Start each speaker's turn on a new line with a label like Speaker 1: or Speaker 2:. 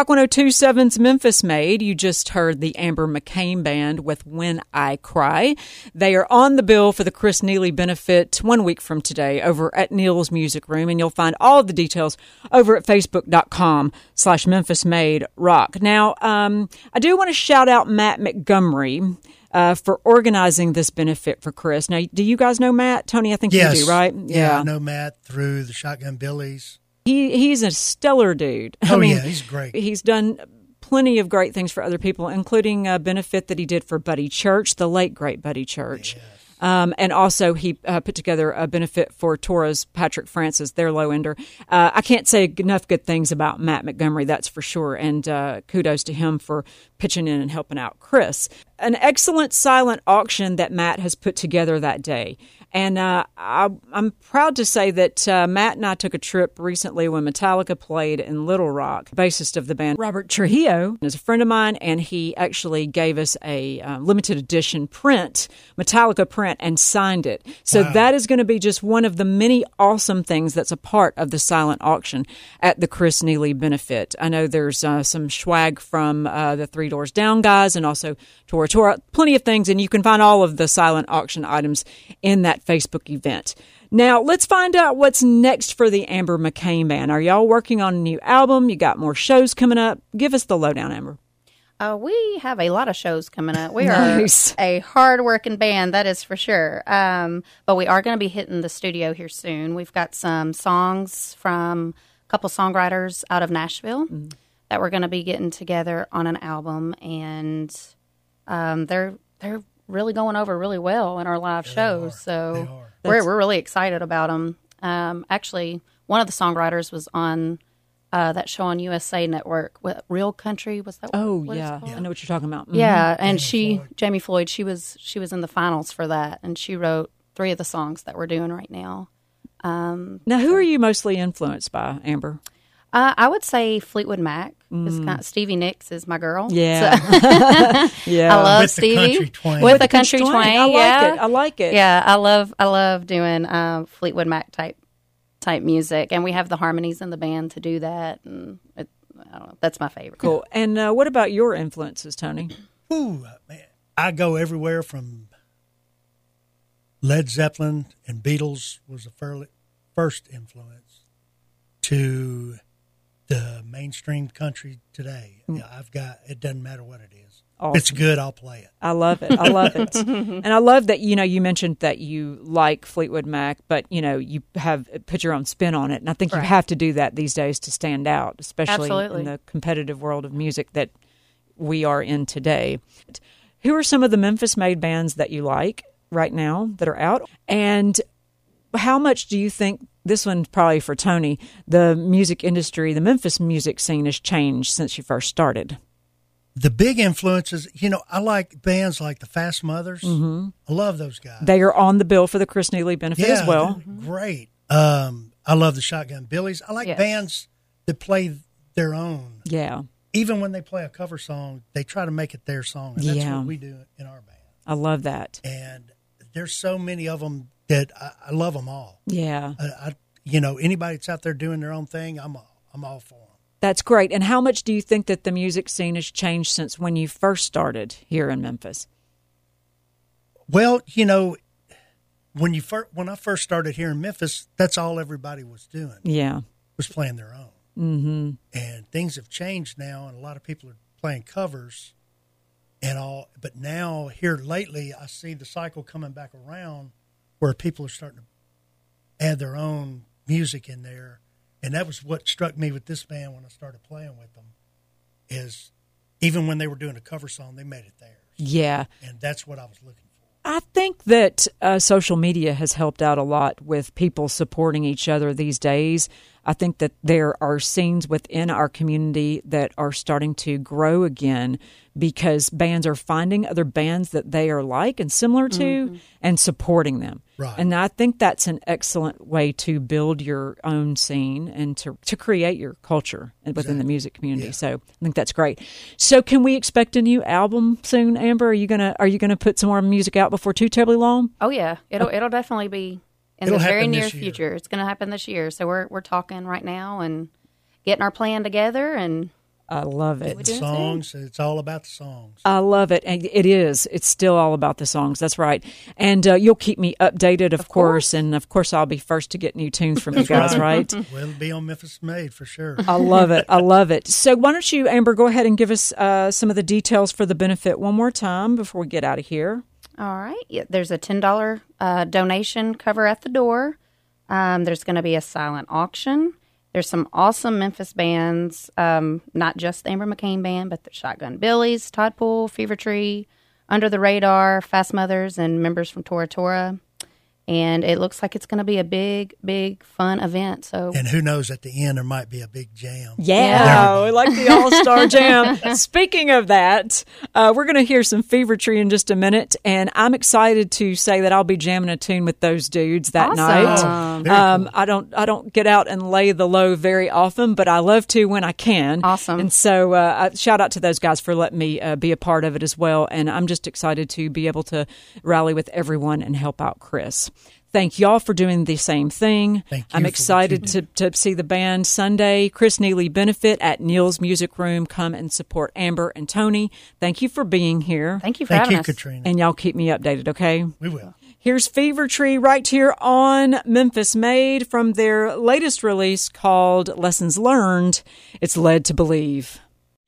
Speaker 1: Rock 1027's Memphis Made. You just heard the Amber McCain Band with When I Cry. They are on the bill for the Chris Neely benefit one week from today over at Neil's Music Room, and you'll find all the details over at facebook.com slash Memphis Made Rock. Now, um, I do want to shout out Matt Montgomery. Uh, for organizing this benefit for Chris. Now, do you guys know Matt? Tony, I think
Speaker 2: yes.
Speaker 1: you do, right?
Speaker 2: Yeah, yeah, I know Matt through the Shotgun Billies.
Speaker 1: He he's a stellar dude.
Speaker 2: Oh I mean, yeah, he's great.
Speaker 1: He's done plenty of great things for other people, including a benefit that he did for Buddy Church, the late great Buddy Church. Yes. Um, and also, he uh, put together a benefit for Torres Patrick Francis, their low ender. Uh, I can't say enough good things about Matt Montgomery, that's for sure. And uh, kudos to him for pitching in and helping out Chris. An excellent silent auction that Matt has put together that day. And uh, I, am proud to say that uh, Matt and I took a trip recently when Metallica played in Little Rock. Bassist of the band, Robert Trujillo, is a friend of mine, and he actually gave us a uh, limited edition print, Metallica print, and signed it. So wow. that is going to be just one of the many awesome things that's a part of the silent auction at the Chris Neely benefit. I know there's uh, some swag from uh, the Three Doors Down guys and also Tora Tora, plenty of things, and you can find all of the silent auction items in that Facebook event. Now, let's find out what's next for the Amber McCain Band. Are y'all working on a new album? You got more shows coming up? Give us the lowdown, Amber.
Speaker 3: Uh, we have a lot of shows coming up. We nice. are a hard-working band, that is for sure. Um, but we are going to be hitting the studio here soon. We've got some songs from a couple songwriters out of Nashville mm-hmm. that we're going to be getting together on an album, and um, they're they're really going over really well in our live yeah, shows. So we're we're really excited about them. Um, actually, one of the songwriters was on uh, that show on USA Network. What, Real Country was that?
Speaker 1: Oh yeah. yeah. I know what you're talking about.
Speaker 3: Mm-hmm. Yeah, and Jamie she Floyd. Jamie Floyd. She was she was in the finals for that, and she wrote three of the songs that we're doing right now.
Speaker 1: Um, now, who so. are you mostly influenced by, Amber?
Speaker 3: Uh, I would say Fleetwood Mac. Mm. Kind of, Stevie Nicks is my girl.
Speaker 1: Yeah,
Speaker 3: so. yeah. I love
Speaker 2: with
Speaker 3: Stevie
Speaker 2: the country
Speaker 3: with the country twang. I
Speaker 1: like
Speaker 3: yeah.
Speaker 1: it. I like it.
Speaker 3: Yeah, I love I love doing uh, Fleetwood Mac type type music, and we have the harmonies in the band to do that, and it, I don't know, that's my favorite.
Speaker 1: Cool. And uh, what about your influences, Tony?
Speaker 2: Ooh, man, I go everywhere from Led Zeppelin and Beatles was the first influence to the mainstream country today. Mm. I've got it doesn't matter what it is. Awesome. If it's good, I'll play it.
Speaker 1: I love it. I love it. and I love that you know you mentioned that you like Fleetwood Mac, but you know you have put your own spin on it, and I think right. you have to do that these days to stand out, especially
Speaker 3: Absolutely.
Speaker 1: in the competitive world of music that we are in today. Who are some of the Memphis made bands that you like right now that are out? And how much do you think this one's probably for Tony? The music industry, the Memphis music scene has changed since you first started.
Speaker 2: The big influences, you know, I like bands like the Fast Mothers. Mm-hmm. I love those guys.
Speaker 1: They are on the bill for the Chris Neely benefit
Speaker 2: yeah,
Speaker 1: as well.
Speaker 2: Great. Um, I love the Shotgun Billies. I like yes. bands that play their own.
Speaker 1: Yeah.
Speaker 2: Even when they play a cover song, they try to make it their song. And that's yeah. what we do in our band.
Speaker 1: I love that.
Speaker 2: And there's so many of them that I, I love them all.
Speaker 1: Yeah.
Speaker 2: I, I, you know, anybody that's out there doing their own thing, I'm all, I'm all for them.
Speaker 1: That's great. And how much do you think that the music scene has changed since when you first started here in Memphis?
Speaker 2: Well, you know, when you first, when I first started here in Memphis, that's all everybody was doing.
Speaker 1: Yeah,
Speaker 2: was playing their own.
Speaker 1: Mm-hmm.
Speaker 2: And things have changed now, and a lot of people are playing covers and all. But now here lately, I see the cycle coming back around where people are starting to add their own music in there. And that was what struck me with this band when I started playing with them is even when they were doing a cover song, they made it theirs.
Speaker 1: Yeah.
Speaker 2: And that's what I was looking for.
Speaker 1: I think that uh, social media has helped out a lot with people supporting each other these days. I think that there are scenes within our community that are starting to grow again because bands are finding other bands that they are like and similar to mm-hmm. and supporting them.
Speaker 2: Right.
Speaker 1: And I think that's an excellent way to build your own scene and to, to create your culture within exactly. the music community. Yeah. So I think that's great. So can we expect a new album soon, Amber? Are you gonna are you gonna put some more music out before too terribly long?
Speaker 3: Oh yeah. It'll it'll definitely be in it'll the very near future. It's gonna happen this year. So we're we're talking right now and getting our plan together and
Speaker 1: I love it.
Speaker 2: Songs, it's all about the songs.
Speaker 1: I love it. And it is. It's still all about the songs. That's right. And uh, you'll keep me updated, of, of course. course. And of course, I'll be first to get new tunes from you guys, right?
Speaker 2: well, it'll be on Memphis Made for sure.
Speaker 1: I love it. I love it. So, why don't you, Amber, go ahead and give us uh, some of the details for the benefit one more time before we get out of here?
Speaker 3: All right. Yeah, there's a $10 uh, donation cover at the door. Um, there's going to be a silent auction. There's some awesome Memphis bands, um, not just the Amber McCain band, but the Shotgun Billies, Todd Pool, Fever Tree, Under the Radar, Fast Mothers, and members from Tora Tora and it looks like it's going to be a big, big, fun event. So,
Speaker 2: and who knows, at the end there might be a big jam.
Speaker 1: Yeah, we like the All Star Jam. Speaking of that, uh, we're going to hear some Fever Tree in just a minute, and I'm excited to say that I'll be jamming a tune with those dudes that
Speaker 3: awesome.
Speaker 1: night.
Speaker 3: Oh, um,
Speaker 1: cool. I don't, I don't get out and lay the low very often, but I love to when I can.
Speaker 3: Awesome.
Speaker 1: And so, uh, shout out to those guys for letting me uh, be a part of it as well. And I'm just excited to be able to rally with everyone and help out Chris. Thank y'all for doing the same thing. I'm excited to, to see the band Sunday. Chris Neely Benefit at Neil's Music Room. Come and support Amber and Tony. Thank you for being here.
Speaker 3: Thank you for
Speaker 2: Thank
Speaker 3: having
Speaker 2: you,
Speaker 3: us.
Speaker 2: Katrina.
Speaker 1: And y'all keep me updated, okay?
Speaker 2: We will.
Speaker 1: Here's Fever Tree right here on Memphis Made from their latest release called Lessons Learned. It's Led to Believe.